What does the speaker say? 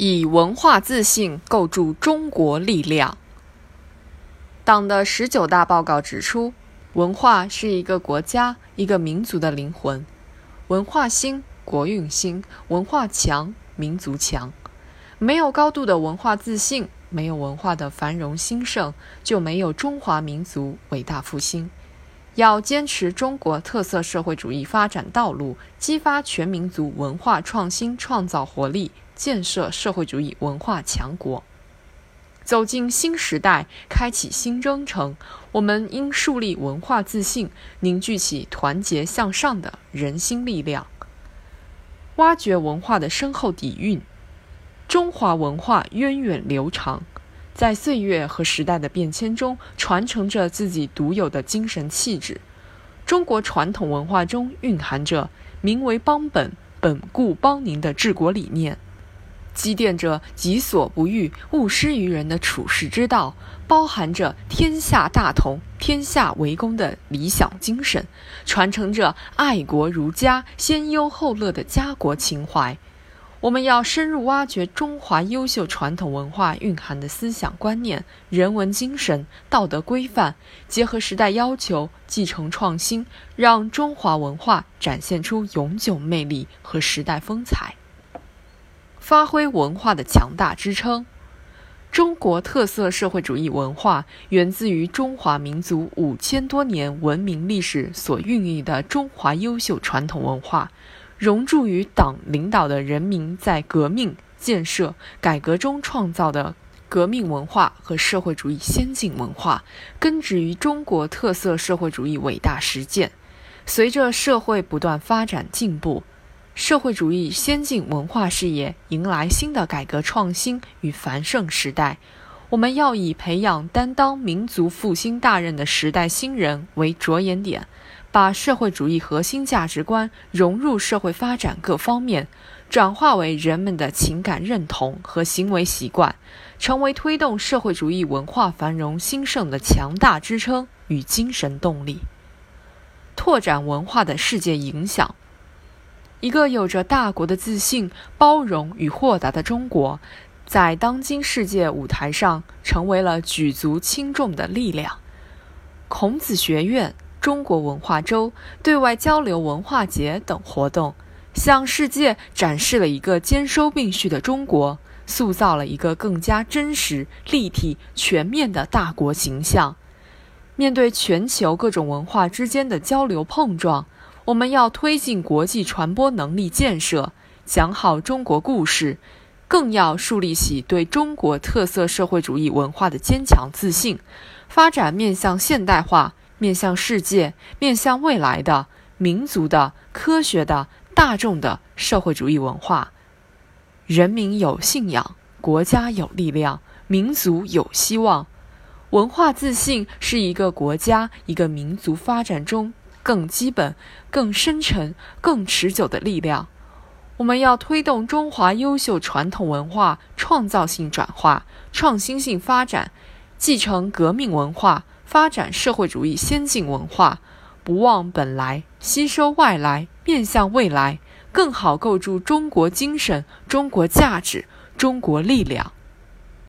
以文化自信构筑中国力量。党的十九大报告指出，文化是一个国家、一个民族的灵魂。文化兴，国运兴；文化强，民族强。没有高度的文化自信，没有文化的繁荣兴盛，就没有中华民族伟大复兴。要坚持中国特色社会主义发展道路，激发全民族文化创新创造活力。建设社会主义文化强国，走进新时代，开启新征程。我们应树立文化自信，凝聚起团结向上的人心力量，挖掘文化的深厚底蕴。中华文化源远流长，在岁月和时代的变迁中，传承着自己独有的精神气质。中国传统文化中蕴含着“民为邦本，本固邦宁”的治国理念。积淀着己所不欲，勿施于人的处世之道，包含着天下大同、天下为公的理想精神，传承着爱国如家、先忧后乐的家国情怀。我们要深入挖掘中华优秀传统文化蕴含的思想观念、人文精神、道德规范，结合时代要求，继承创新，让中华文化展现出永久魅力和时代风采。发挥文化的强大支撑。中国特色社会主义文化源自于中华民族五千多年文明历史所孕育的中华优秀传统文化，融铸于党领导的人民在革命、建设、改革中创造的革命文化和社会主义先进文化，根植于中国特色社会主义伟大实践。随着社会不断发展进步。社会主义先进文化事业迎来新的改革创新与繁盛时代，我们要以培养担当民族复兴大任的时代新人为着眼点，把社会主义核心价值观融入社会发展各方面，转化为人们的情感认同和行为习惯，成为推动社会主义文化繁荣兴盛的强大支撑与精神动力，拓展文化的世界影响。一个有着大国的自信、包容与豁达的中国，在当今世界舞台上成为了举足轻重的力量。孔子学院、中国文化周、对外交流文化节等活动，向世界展示了一个兼收并蓄的中国，塑造了一个更加真实、立体、全面的大国形象。面对全球各种文化之间的交流碰撞。我们要推进国际传播能力建设，讲好中国故事，更要树立起对中国特色社会主义文化的坚强自信，发展面向现代化、面向世界、面向未来的民族的、科学的、大众的社会主义文化。人民有信仰，国家有力量，民族有希望。文化自信是一个国家、一个民族发展中。更基本、更深沉、更持久的力量。我们要推动中华优秀传统文化创造性转化、创新性发展，继承革命文化，发展社会主义先进文化，不忘本来，吸收外来，面向未来，更好构筑中国精神、中国价值、中国力量。